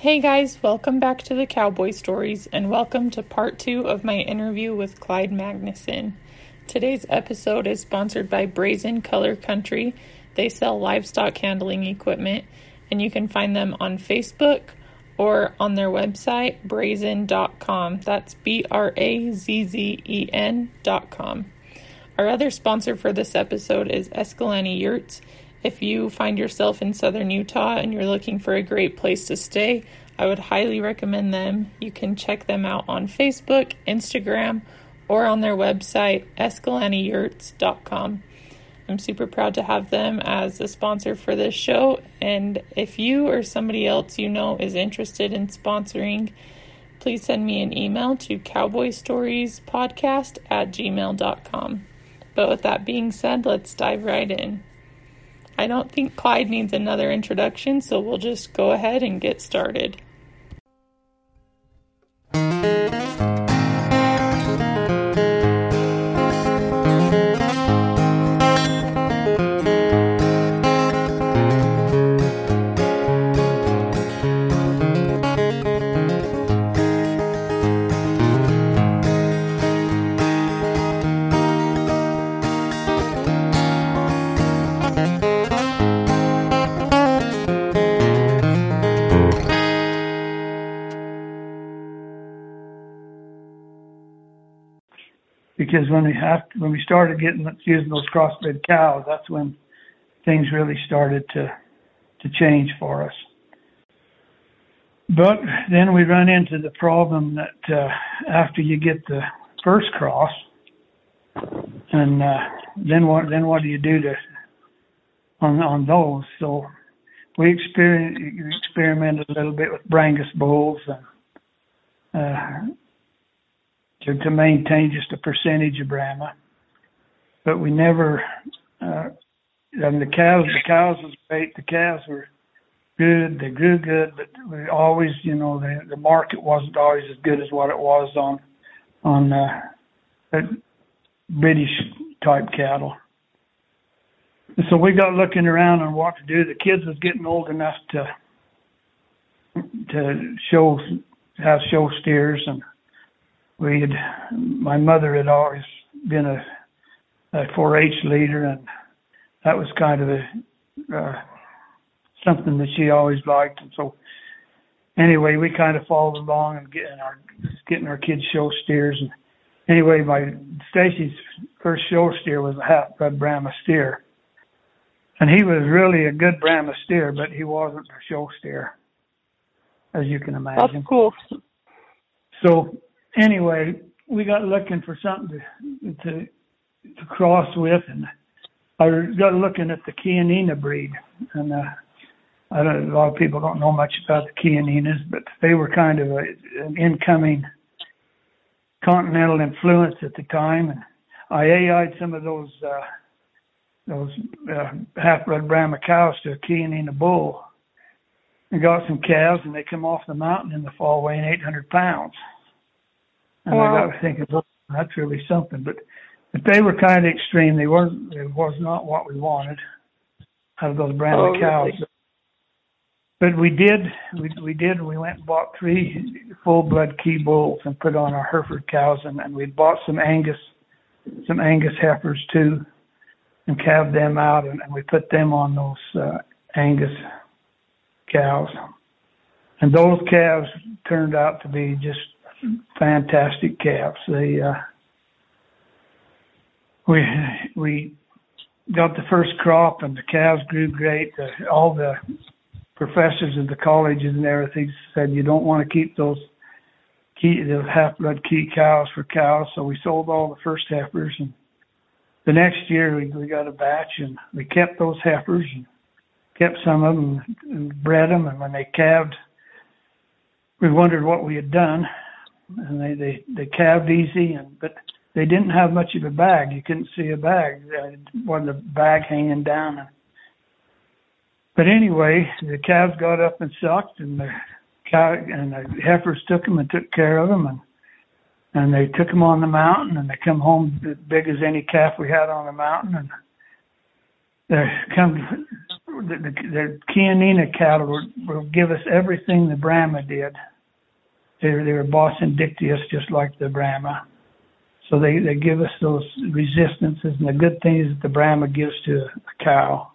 Hey guys, welcome back to the Cowboy Stories and welcome to part two of my interview with Clyde Magnuson. Today's episode is sponsored by Brazen Color Country. They sell livestock handling equipment and you can find them on Facebook or on their website brazzen.com. That's B R A Z Z E N.com. Our other sponsor for this episode is Escalante Yurts. If you find yourself in southern Utah and you're looking for a great place to stay, I would highly recommend them. You can check them out on Facebook, Instagram, or on their website, escalanteyurts.com. I'm super proud to have them as a sponsor for this show. And if you or somebody else you know is interested in sponsoring, please send me an email to cowboystoriespodcast at gmail.com. But with that being said, let's dive right in. I don't think Clyde needs another introduction, so we'll just go ahead and get started. Because when we have to, when we started getting using those crossbred cows, that's when things really started to to change for us. But then we run into the problem that uh, after you get the first cross, and uh, then what then what do you do to on on those? So we experiment, experimented a little bit with Brangus bulls and uh, to, to maintain just a percentage of Brahma. But we never, uh, and the cows, the cows was great. The cows were good. They grew good, but we always, you know, the, the market wasn't always as good as what it was on, on, uh, British type cattle. And so we got looking around on what to do. The kids was getting old enough to, to show, have show steers and, we had my mother had always been a, a 4-H leader, and that was kind of a uh, something that she always liked. And so, anyway, we kind of followed along and getting our getting our kids show steers. And anyway, my Stacy's first show steer was a half bred Brahma steer, and he was really a good Brahma steer, but he wasn't a show steer, as you can imagine. That's cool. So anyway, we got looking for something to to, to cross with, and I got looking at the Chianina breed, and uh, I don't. A lot of people don't know much about the Chianinas, but they were kind of a, an incoming continental influence at the time, and I AI'd some of those uh, those uh, half-bred Brahma cows to a Chianina bull, and got some calves, and they come off the mountain in the fall weighing 800 pounds. And wow. I got thinking, well, that's really something. But but they were kind of extreme. They weren't. It was not what we wanted out of those brand oh, cows. Really? But we did. We we did. We went and bought three full blood Chi bulls and put on our Hereford cows, and, and we bought some Angus, some Angus heifers too, and calved them out, and, and we put them on those uh, Angus cows. And those calves turned out to be just fantastic calves. They uh, we we got the first crop, and the calves grew great. Uh, all the professors at the colleges and everything said you don't want to keep those Chi the half blood Chi cows for cows. So we sold all the first heifers, and the next year we, we got a batch, and we kept those heifers and kept some of them and bred them. And when they calved we wondered what we had done, and they they they calved easy, and but they didn't have much of a bag. You couldn't see a bag. Wasn't a bag hanging down. But anyway, the calves got up and sucked, and the cow and the heifers took them and took care of them, and and they took them on the mountain, and they come home as big as any calf we had on the mountain, and they come the, the, the Chianina cattle will, will give us everything the Brahma did. They they were Bos indicus just like the Brahma. So they, they give us those resistances and the good things that the Brahma gives to a cow.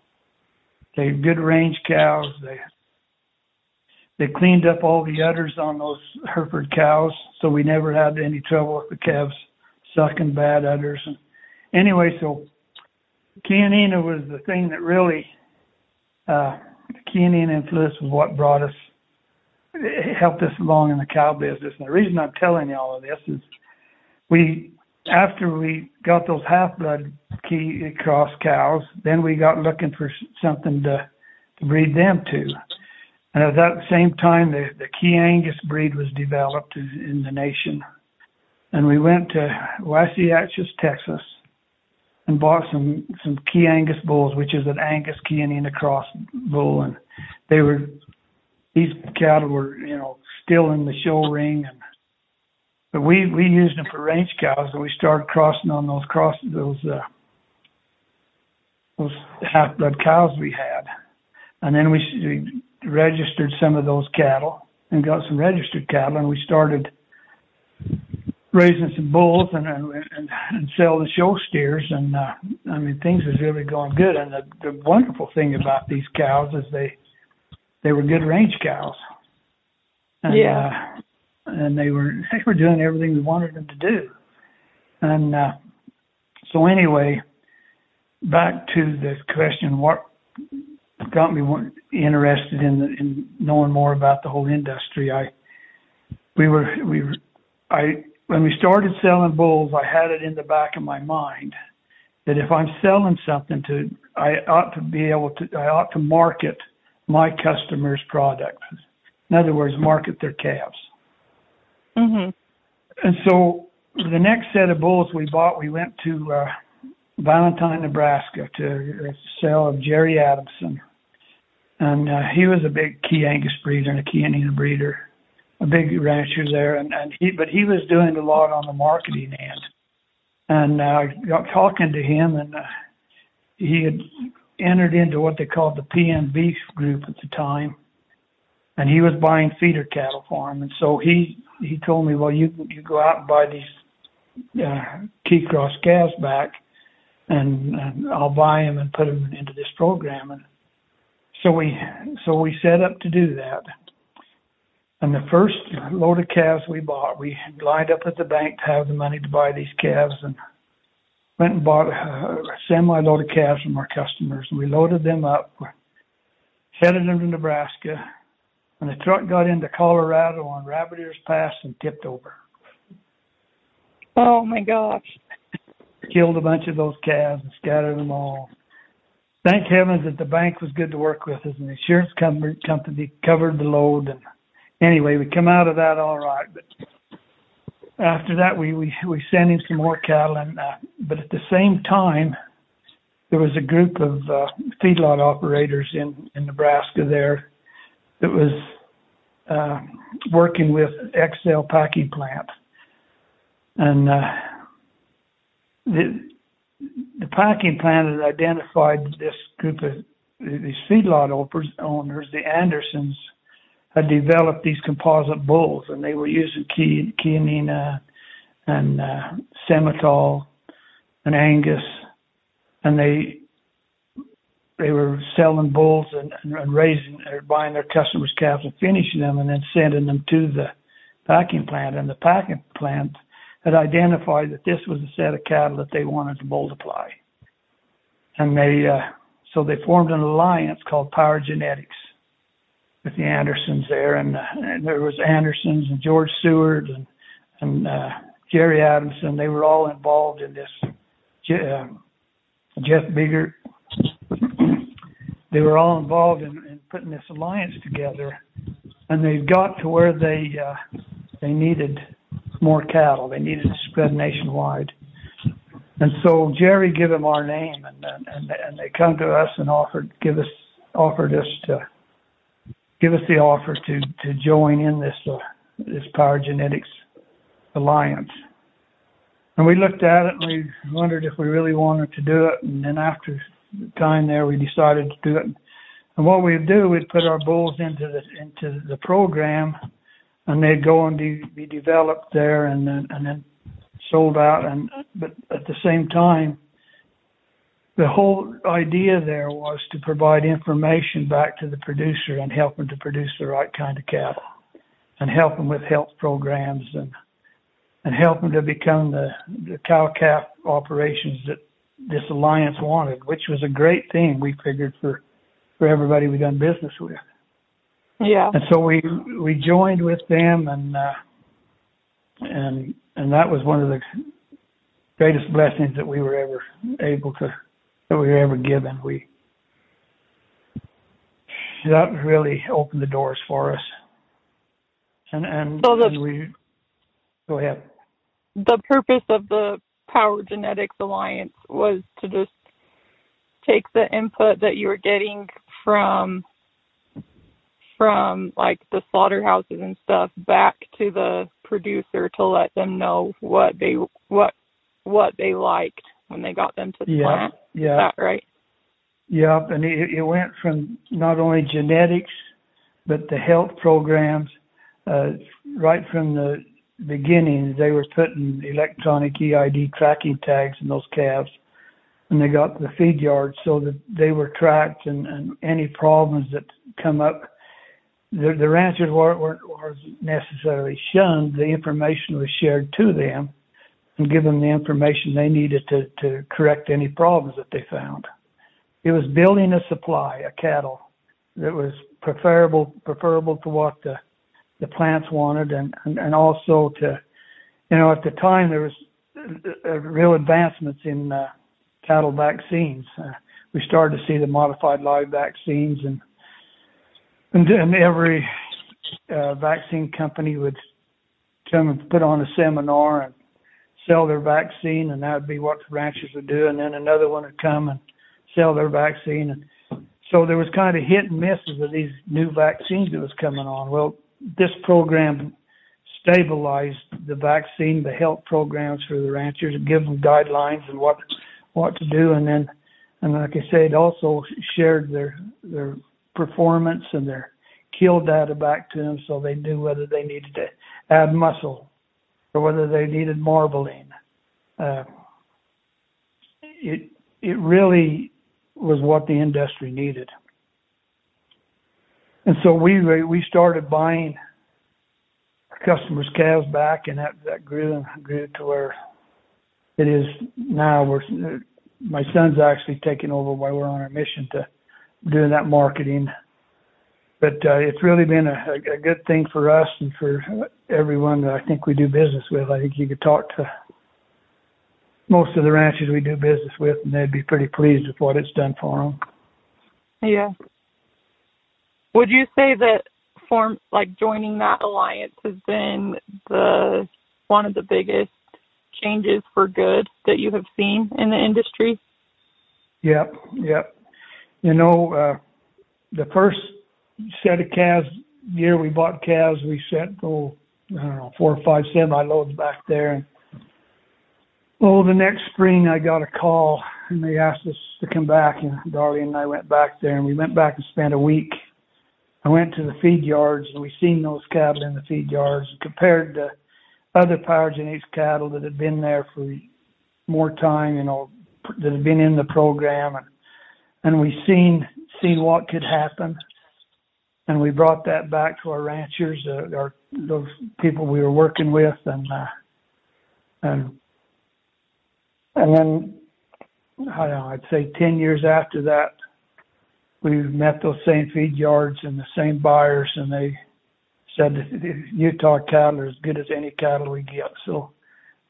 They're good range cows. They they cleaned up all the udders on those Hereford cows, so we never had any trouble with the calves sucking bad udders. And anyway, so Chianina was the thing that really uh, the Chianina influence was what brought us, helped us along in the cow business. And the reason I'm telling you all of this is we after we got those half blood Chi cross cows, then we got looking for something to, to breed them to. And at that same time, the, the Chiangus breed was developed in, the nation. And we went to Waxahachie, Texas, and bought some some Chiangus bulls, which is an Angus Chianina cross bull, and they were these cattle were you know still in the show ring and but we we used them for range cows, and we started crossing on those cross those uh, those half blood cows we had, and then we, we registered some of those cattle and got some registered cattle, and we started raising some bulls and and, and, and sell the show steers, and uh, I mean things is really going good. And the, the wonderful thing about these cows is they they were good range cows. And, yeah. Uh, and they were they were doing everything we wanted them to do. And uh, so anyway, back to the question, what got me interested in the, in knowing more about the whole industry? I we were we were, I when we started selling bulls, I had it in the back of my mind that if I'm selling something to, I ought to be able to, I ought to market my customers' product. In other words, market their calves. Mm-hmm. And so the next set of bulls we bought, we went to uh, Valentine, Nebraska to sell of Jerry Adamson. And uh, he was a big Chiangus breeder and a Chianina breeder, a big rancher there. And, and he, but he was doing a lot on the marketing end. And uh, I got talking to him, and uh, he had entered into what they called the PNB group at the time. And he was buying feeder cattle for him. And so he he told me, well, you you go out and buy these uh, Chi cross calves back, and, and I'll buy them and put them into this program. And so we so we set up to do that. And the first load of calves we bought, we lined up at the bank to have the money to buy these calves, and went and bought a, a semi load of calves from our customers, and we loaded them up, headed them to Nebraska and the truck got into Colorado on Rabbit Ears Pass and tipped over. Oh my gosh. Killed a bunch of those calves and scattered them all. Thank heavens that the bank was good to work with us and the insurance company covered the load. And anyway, we come out of that all right. But after that, we we we sent him some more cattle. And uh, but at the same time, there was a group of uh, feedlot operators in in Nebraska there that was uh, working with Excel packing plant, and uh, the the packing plant had identified this group of these feedlot owners, the Andersons, had developed these composite bulls, and they were using Chianina and uh, Simmental and Angus, and they they were selling bulls and, and raising or buying their customers' calves and finishing them and then sending them to the packing plant. And the packing plant had identified that this was a set of cattle that they wanted to multiply. And they uh, so they formed an alliance called Power Genetics with the Andersons there, and, uh, and there was Andersons and George Seward and and uh, Jerry Adamson. They were all involved in this. Uh, Jeff Biggert they were all involved in, in putting this alliance together. and they got to where they uh, they needed more cattle. They needed to spread nationwide. And so Jerry gave them our name, and and and they come to us and offered give us offered us to give us the offer to to join in this uh, this Power Genetics alliance. And we looked at it and we wondered if we really wanted to do it. And then after time there, we decided to do it. And what we'd do, we'd put our bulls into the into the program, and they'd go and de- be developed there, and then and then sold out. And but at the same time, the whole idea there was to provide information back to the producer and help them to produce the right kind of cattle, and help them with health programs and and help them to become the the cow calf operations that this alliance wanted, which was a great thing we figured for for everybody we done business with. Yeah. And so we we joined with them and uh and and that was one of the greatest blessings that we were ever able to that we were ever given. We that really opened the doors for us. And and, so the, and we go ahead. The purpose of the Power Genetics Alliance was to just take the input that you were getting from from like the slaughterhouses and stuff back to the producer to let them know what they what what they liked when they got them to the yeah, plant. Yeah. Is that right? Yep, and it, it went from not only genetics, but the health programs. Uh, right from the beginning, they were putting electronic EID tracking tags in those calves, and they got to the feed yards so that they were tracked, and, and any problems that come up, the, the ranchers weren't, weren't, weren't necessarily shunned. The information was shared to them and give them the information they needed to, to correct any problems that they found. It was building a supply of cattle that was preferable preferable to what the the plants wanted, and and, and also to, you know, at the time there was real advancements in uh, cattle vaccines. Uh, we started to see the modified live vaccines, and and, and every uh, vaccine company would come and put on a seminar and sell their vaccine, and that would be what the ranchers would do. And then another one would come and sell their vaccine, and so there was kind of hit and misses of these new vaccines that was coming on. Well, this program stabilized the vaccine, the health programs for the ranchers, give them guidelines and what what to do, and then and like I said, also shared their their performance and their kill data back to them, so they knew whether they needed to add muscle or whether they needed marbling. Uh, it it really was what the industry needed. And so we we started buying our customers' calves back, and that that grew and grew to where it is now. We're my son's actually taking over while we're on our mission to doing that marketing. But uh, it's really been a, a good thing for us and for everyone that I think we do business with. I think you could talk to most of the ranchers we do business with, and they'd be pretty pleased with what it's done for them. Yeah. Would you say that form like joining that alliance has been the one of the biggest changes for good that you have seen in the industry? Yep, yep. You know, uh, the first set of calves year we bought calves, we sent oh I don't know four or five semi loads back there, and oh the next spring I got a call and they asked us to come back, and Darlene and I went back there, and we went back and spent a week. I went to the feed yards and we seen those cattle in the feed yards and compared to other genetics cattle that had been there for more time, you know, that had been in the program, and and we seen seen what could happen, and we brought that back to our ranchers, uh, our those people we were working with, and uh, and and then I don't know, I'd say ten years after that, we met those same feed yards and the same buyers, and they said Utah cattle are as good as any cattle we get. So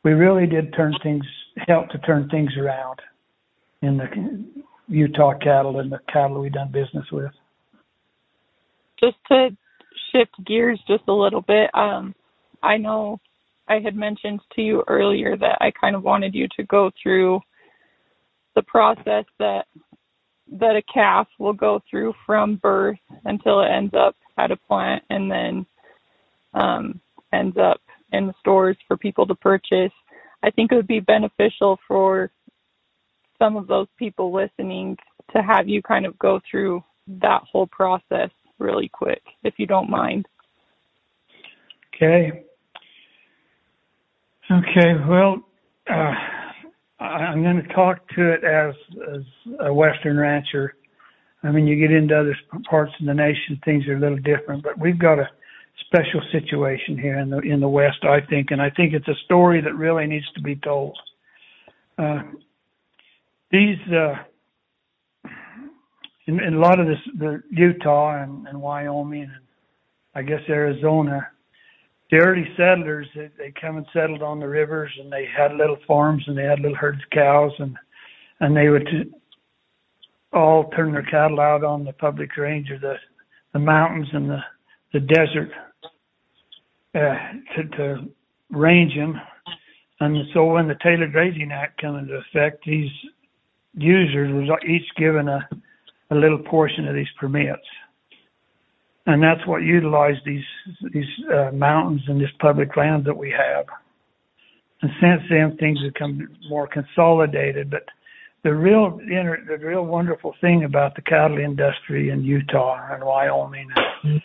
we really did turn things, help to turn things around in the Utah cattle and the cattle we done business with. Just to shift gears just a little bit. Um, I know I had mentioned to you earlier that I kind of wanted you to go through the process that that a calf will go through from birth until it ends up at a plant and then um, ends up in the stores for people to purchase. I think it would be beneficial for some of those people listening to have you kind of go through that whole process really quick, if you don't mind. Okay. Okay. Well, uh, I'm going to talk to it as as a Western rancher. I mean, you get into other parts of the nation, things are a little different, but we've got a special situation here in the in the West, I think, and I think it's a story that really needs to be told. Uh, these uh, in, in, a lot of this, the Utah and, and Wyoming and I guess Arizona, the early settlers they, they come and settled on the rivers and they had little farms and they had little herds of cows and and they would all turn their cattle out on the public range or the the mountains and the the desert uh, to to range them. And so when the Taylor Grazing Act came into effect, these users was each given a a little portion of these permits and that's what utilized these these uh, mountains and this public land that we have. And since then, things have become more consolidated. But the real the real wonderful thing about the cattle industry in Utah and Wyoming and,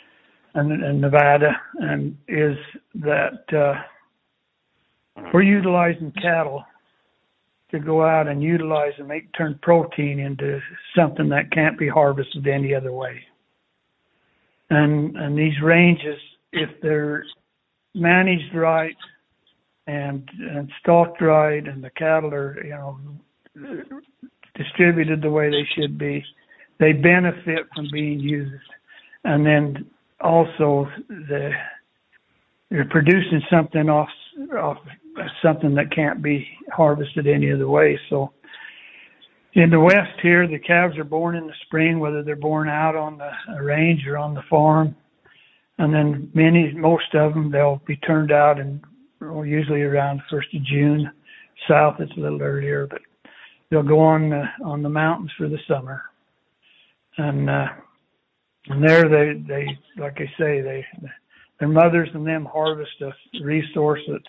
and, and Nevada and is that uh, we're utilizing cattle to go out and utilize and make turn protein into something that can't be harvested any other way and and these ranges, if they're managed right and and stocked right, and the cattle are you know distributed the way they should be, they benefit from being used, and then also the they're producing something off off something that can't be harvested any other way. So in the west here, the calves are born in the spring, whether they're born out on the range or on the farm. And then many, most of them, they'll be turned out and usually around first of June. South, it's a little earlier, but they'll go on the, on the mountains for the summer. And, uh, and there they, they, like I say, they, their mothers and them harvest a resource that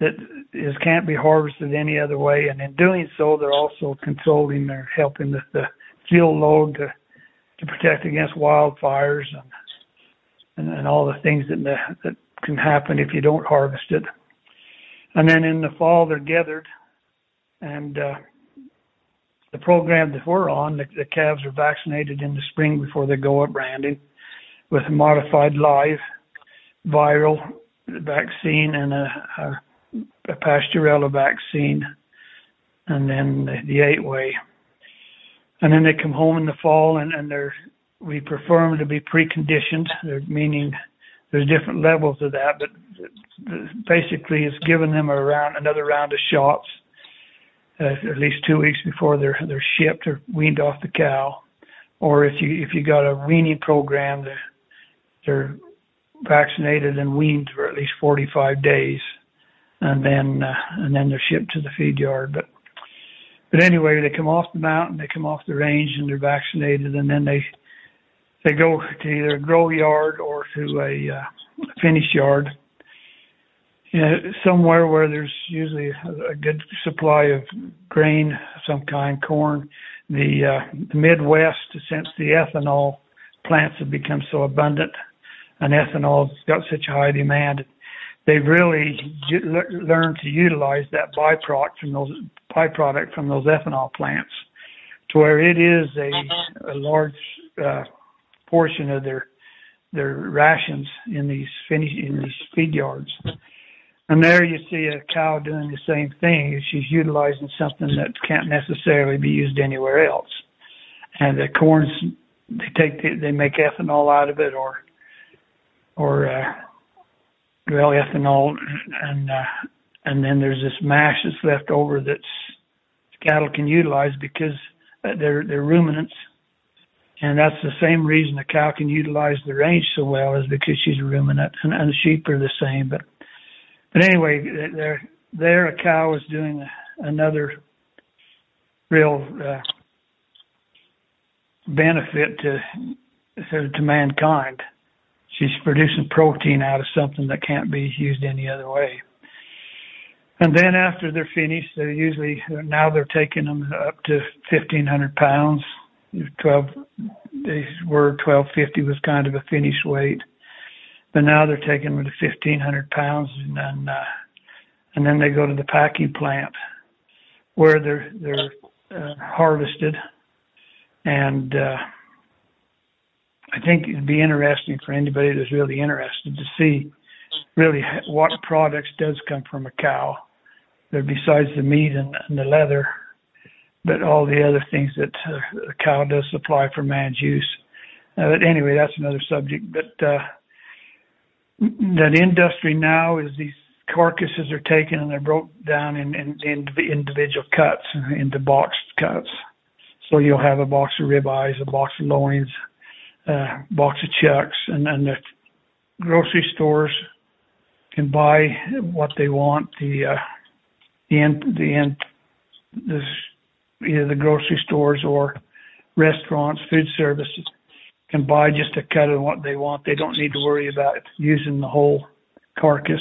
that is can't be harvested any other way. And in doing so, they're also controlling, they're helping with the fuel load to to protect against wildfires and and, and all the things that that can happen if you don't harvest it. And then in the fall, they're gathered, and uh, the program that we're on, the, the calves are vaccinated in the spring before they go up branding with a modified live viral vaccine and a, a a Pasteurella vaccine, and then the, the eight way. And then they come home in the fall, and, and they're we them to be preconditioned, meaning there's different levels of that, but basically it's giving them a round, another round of shots, uh, at least two weeks before they're they're shipped or weaned off the cow, or if you if you got a weaning program, they're, they're vaccinated and weaned for at least 45 days and then uh, and then they're shipped to the feed yard. But but anyway, they come off the mountain, they come off the range, and they're vaccinated, and then they they go to either a grow yard or to a uh, finish yard. You know, somewhere where there's usually a, a good supply of grain of some kind, corn. The, uh, the Midwest, since the ethanol plants have become so abundant, and ethanol's got such high demand, they've really learned to utilize that byproduct from those byproduct from those ethanol plants, to where it is a, a large uh, portion of their their rations in these finish in these feed yards. And there you see a cow doing the same thing. She's utilizing something that can't necessarily be used anywhere else. And the corns, they take the, they make ethanol out of it, or or uh, well ethanol and uh, and then there's this mash that's left over that cattle can utilize because uh, they're they're ruminants and that's the same reason a cow can utilize the range so well is because she's a ruminant, and, and sheep are the same. But but anyway, there there a cow is doing another real uh, benefit to to mankind. She's producing protein out of something that can't be used any other way. And then after they're finished, they're usually now they're taking them up to 1,500 pounds. 12 they were 1250 was kind of a finished weight, but now they're taking them to 1,500 pounds, and then uh, and then they go to the packing plant where they're they're uh, harvested, and uh, I think it'd be interesting for anybody that's really interested to see really what products does come from a cow besides the meat and, and the leather, but all the other things that uh, the cow does supply for man's use. Uh, but anyway, that's another subject. But uh, that industry now is these carcasses are taken and they're broke down in, in, in individual cuts into boxed cuts. So you'll have a box of ribeyes, a box of loins, uh, box of chucks, and, and the grocery stores can buy what they want. The uh, the end the end this either the grocery stores or restaurants, food services can buy just a cut of what they want. They don't need to worry about using the whole carcass.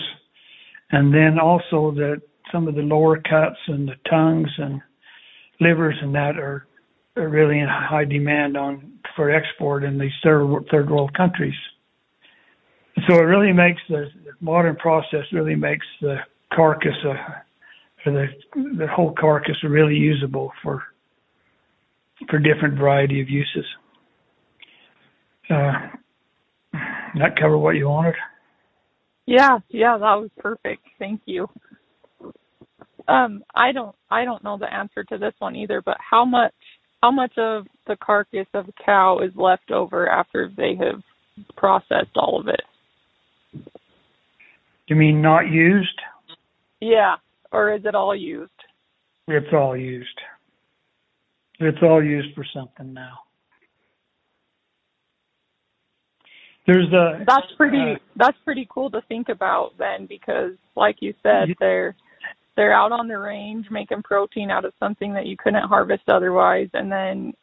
And then also the some of the lower cuts and the tongues and livers and that are, are really in high demand on for export in these third third world countries. So it really makes the, the modern process really makes the carcass a for the the whole carcass really usable for for different variety of uses. Uh, that cover what you wanted? Yeah, yeah, that was perfect. Thank you. Um, I don't I don't know the answer to this one either, but how much how much of the carcass of a cow is left over after they have processed all of it? You mean not used? Yeah or is it all used? It's all used. It's all used for something now. There's a That's pretty uh, that's pretty cool to think about then because like you said they're they're out on the range making protein out of something that you couldn't harvest otherwise and then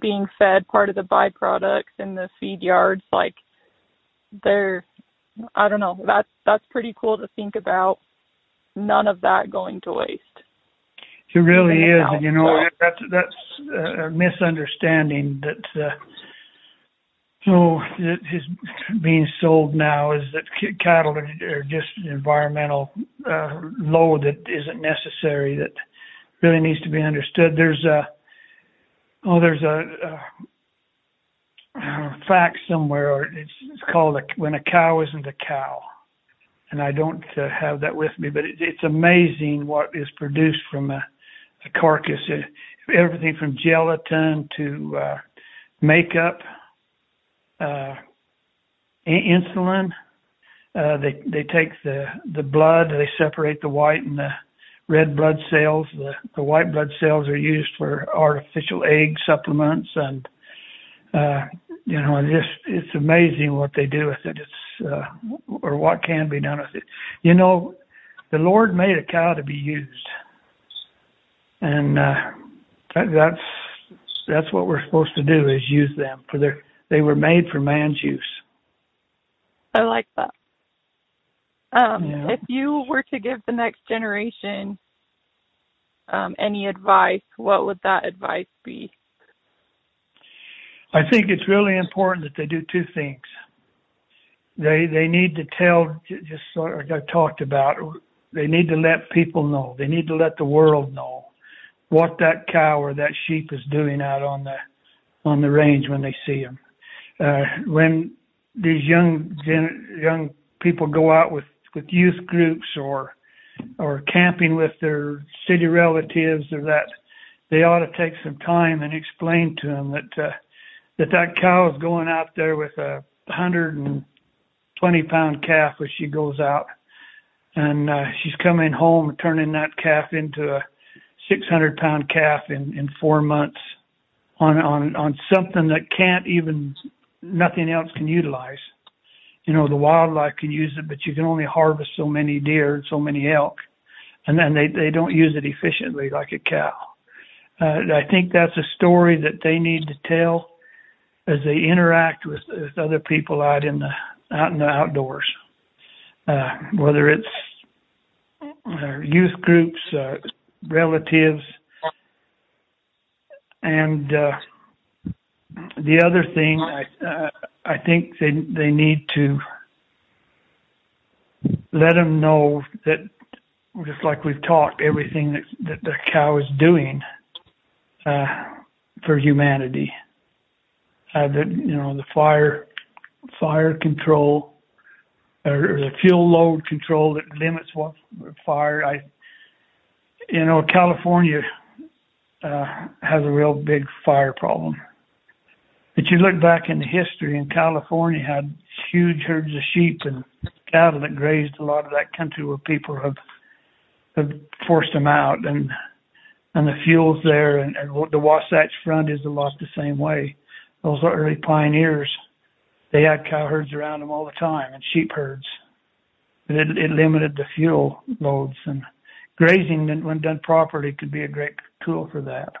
being fed part of the byproducts in the feed yards like they're I don't know that's that's pretty cool to think about none of that going to waste. It really is, and you know that's that's a misunderstanding that uh, so it is being sold now is that cattle are, just an environmental uh, load that isn't necessary that really needs to be understood. There's a oh there's a, a, a fact somewhere or it's, it's called a, when a cow isn't a cow and I don't uh, have that with me, but it, it's amazing what is produced from a, a carcass. It, uh, everything from gelatin to uh, makeup, uh, insulin. Uh, they they take the the blood, they separate the white and the red blood cells. The the white blood cells are used for artificial egg supplements, and uh, you know, just it's amazing what they do with it. It's uh, or what can be done with it. You know, the Lord made a cow to be used, and uh, that, that's that's what we're supposed to do is use them for their. They were made for man's use. I like that. Um, yeah. If you were to give the next generation um, any advice, what would that advice be? I think it's really important that they do two things. They they need to tell just like I talked about. They need to let people know. They need to let the world know what that cow or that sheep is doing out on the on the range when they see them. Uh, when these young young people go out with with youth groups or or camping with their city relatives or that they ought to take some time and explain to them that uh, that that cow is going out there with a 120 pound calf as she goes out. And uh, she's coming home turning that calf into a 600 pound calf in, in four months on on on something that can't even nothing else can utilize. You know, the wildlife can use it, but you can only harvest so many deer and so many elk, and then they they don't use it efficiently like a cow. Uh, I think that's a story that they need to tell as they interact with, with other people out in the out in the outdoors, uh, whether it's uh, youth groups, uh, relatives, and uh, the other thing I uh, I think they they need to let them know that just like we've talked, everything that that the cow is doing uh, for humanity. Uh, the you know the fire fire control or, or the fuel load control that limits what fire. I you know California uh, has a real big fire problem. But you look back in the history, and California had huge herds of sheep and cattle that grazed a lot of that country where people have have forced them out, and and the fuels there, and, and the Wasatch Front is a lot the same way. Those early pioneers, they had cow herds around them all the time and sheep herds. But it, it limited the fuel loads, and grazing, when done properly, could be a great tool for that.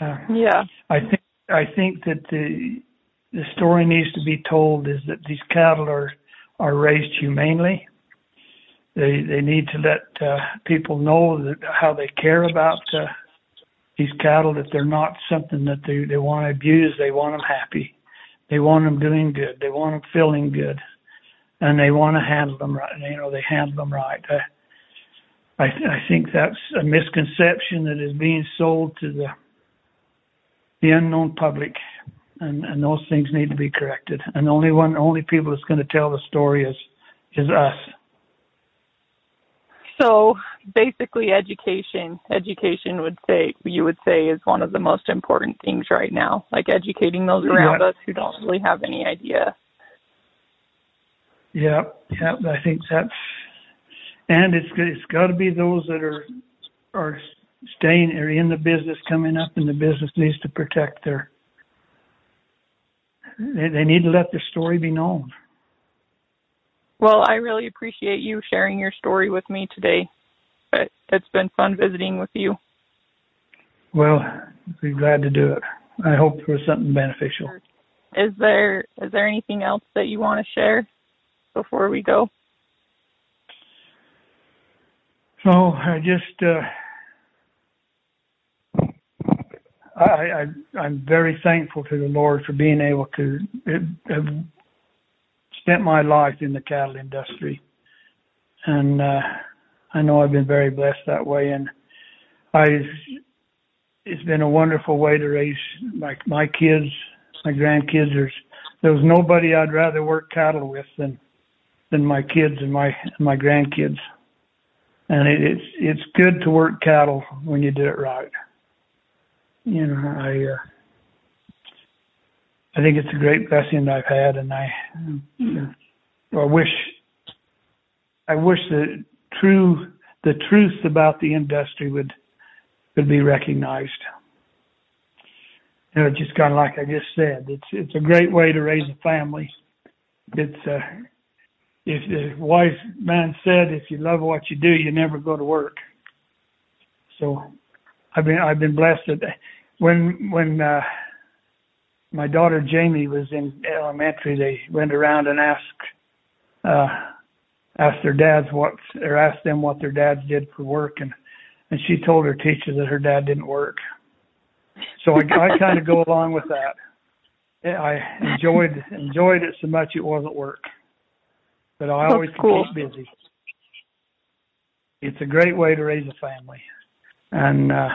Uh, yeah, I think I think that the the story needs to be told is that these cattle are are raised humanely. They they need to let uh, people know that how they care about uh, these cattle. That they're not something that they they want to abuse. They want them happy. They want them doing good. They want them feeling good, and they want to handle them right. You know, they handle them right. Uh, I I think that's a misconception that is being sold to the the unknown public, and and those things need to be corrected. And the only one, only people that's going to tell the story is is us. So basically, education. Education would say you would say is one of the most important things right now. Like educating those around yeah. us who don't really have any idea. Yeah, yeah. I think that's, and it's it's got to be those that are are staying or in the business coming up and the business needs to protect their they, they need to let their story be known. Well i really appreciate you sharing your story with me today. It's been fun visiting with you. Well be glad to do it. I hope for something beneficial. Is there is there anything else that you want to share before we go? Oh i just uh I, I I'm very thankful to the Lord for being able to have spent my life in the cattle industry, and uh, I know I've been very blessed that way. And I, it's been a wonderful way to raise my my kids, my grandkids. There's there was nobody I'd rather work cattle with than than my kids and my my grandkids. And it, it's it's good to work cattle when you do it right you know, I uh, I think it's a great blessing I've had, and I I wish I wish the true the truth about the industry would would be recognized. You know, just kind of like I just said, it's it's a great way to raise a family. It's uh, if the wise man said, if you love what you do, you never go to work. So I've been I've been blessed that when when uh, my daughter Jamie was in elementary, they went around and asked uh, asked their dads what or asked them what their dads did for work, and and she told her teacher that her dad didn't work. So I, I kind of go along with that. I enjoyed enjoyed it so much it wasn't work, but I always cool. keep busy. It's a great way to raise a family, and uh,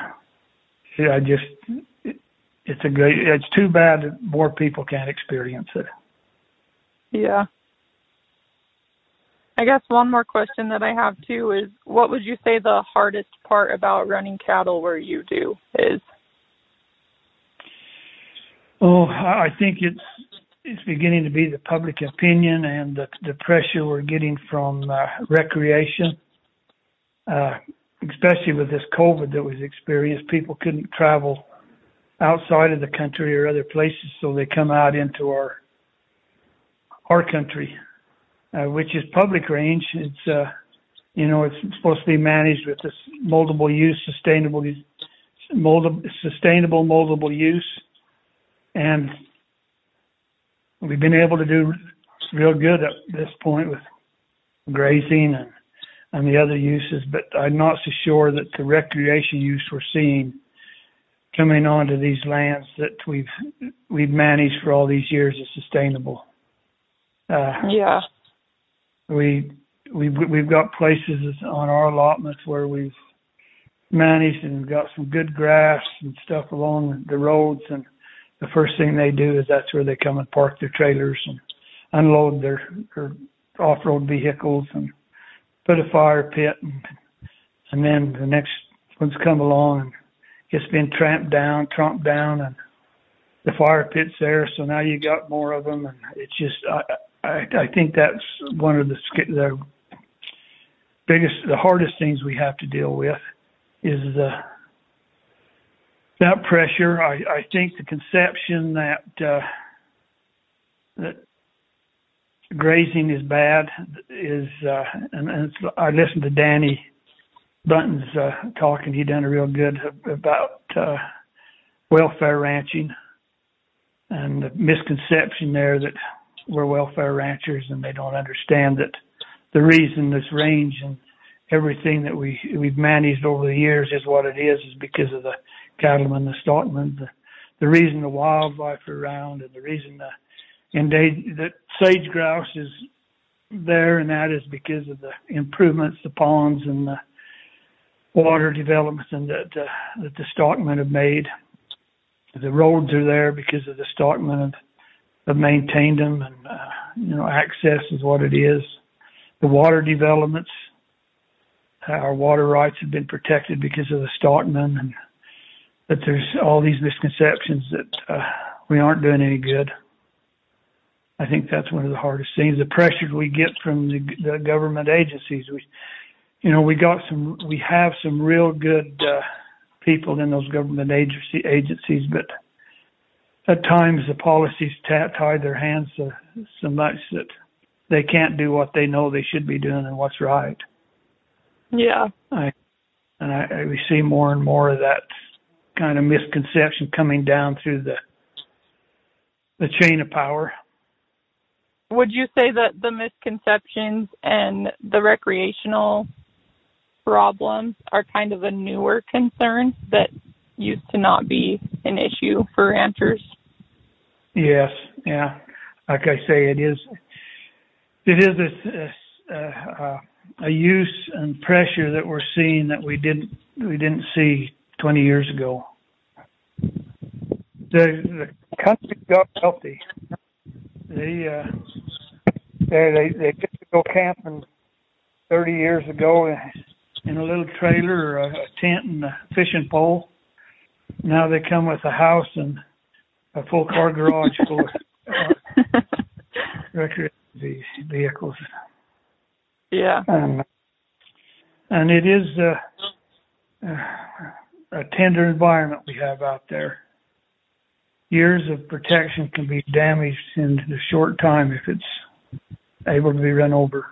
I just it's a great. It's too bad that more people can't experience it. Yeah. I guess one more question that I have too is what would you say the hardest part about running cattle where you do is? Oh, I think it's it's beginning to be the public opinion and the, the pressure we're getting from uh, recreation. Uh, especially with this COVID that was experienced, people couldn't travel outside of the country or other places, so they come out into our our country, uh, which is public range. It's uh, you know it's supposed to be managed with this multiple use, sustainable, multiple, sustainable multiple use, and we've been able to do real good at this point with grazing and and the other uses, but I'm not so sure that the recreation use we're seeing coming onto these lands that we've we've managed for all these years is sustainable. Uh, yeah. We we've we've got places on our allotments where we've managed and got some good grass and stuff along the roads and the first thing they do is that's where they come and park their trailers and unload their, their off-road vehicles and put a fire pit and and then the next ones come along and it's been tramped down, trumped down, and the fire pit's there. So now you got more of them, and it's just I I, I think that's one of the the biggest, the hardest things we have to deal with is the that pressure. I I think the conception that uh, that grazing is bad is uh, and, and I listened to Danny Bunton's uh, talking. He done a real good about uh, welfare ranching and the misconception there that we're welfare ranchers and they don't understand that the reason this range and everything that we we've managed over the years is what it is is because of the cattlemen, the stockmen, the the reason the wildlife are around and the reason the and they sage grouse is there and that is because of the improvements, the ponds and the water developments and that uh, that the stockmen have made. The roads are there because of the stockmen have, have maintained them, and uh, you know access is what it is. The water developments, our water rights have been protected because of the stockmen, and that there's all these misconceptions that uh, we aren't doing any good. I think that's one of the hardest things. The pressure we get from the, the government agencies. We you know, we got some, we have some real good uh, people in those government agency agencies, but at times the policies t- tie their hands so, so much that they can't do what they know they should be doing and what's right. Yeah. I, and I, I we see more and more of that kind of misconception coming down through the the chain of power. Would you say that the misconceptions and the recreational problems are kind of a newer concern that used to not be an issue for ranchers. Yes, yeah. Like I say, it is. It is a, a, a use and pressure that we're seeing that we didn't we didn't see 20 years ago. The the country got healthy. They uh, they they they get to go camping 30 years ago in a little trailer or a, a tent and a fishing pole. Now they come with a house and a full car garage full of uh, recreation vehicles. Yeah. And, and it is a, a tender environment we have out there. Years of protection can be damaged in a short time if it's able to be run over.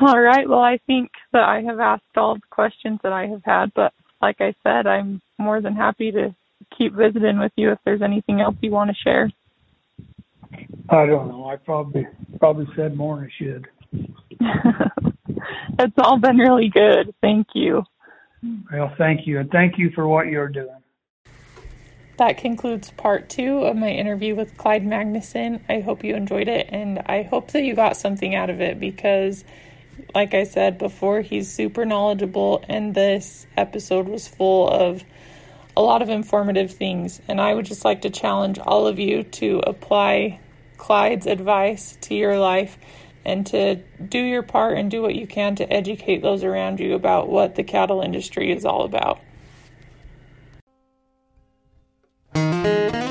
All right. Well, I think that I have asked all the questions that I have had, but like I said, I'm more than happy to keep visiting with you if there's anything else you want to share. I don't know. I probably probably said more than I should. it's all been really good. Thank you. Well, thank you, and thank you for what you're doing. That concludes part two of my interview with Clyde Magnuson. I hope you enjoyed it, and I hope that you got something out of it because like I said before, he's super knowledgeable, and this episode was full of a lot of informative things. And I would just like to challenge all of you to apply Clyde's advice to your life and to do your part and do what you can to educate those around you about what the cattle industry is all about. thank you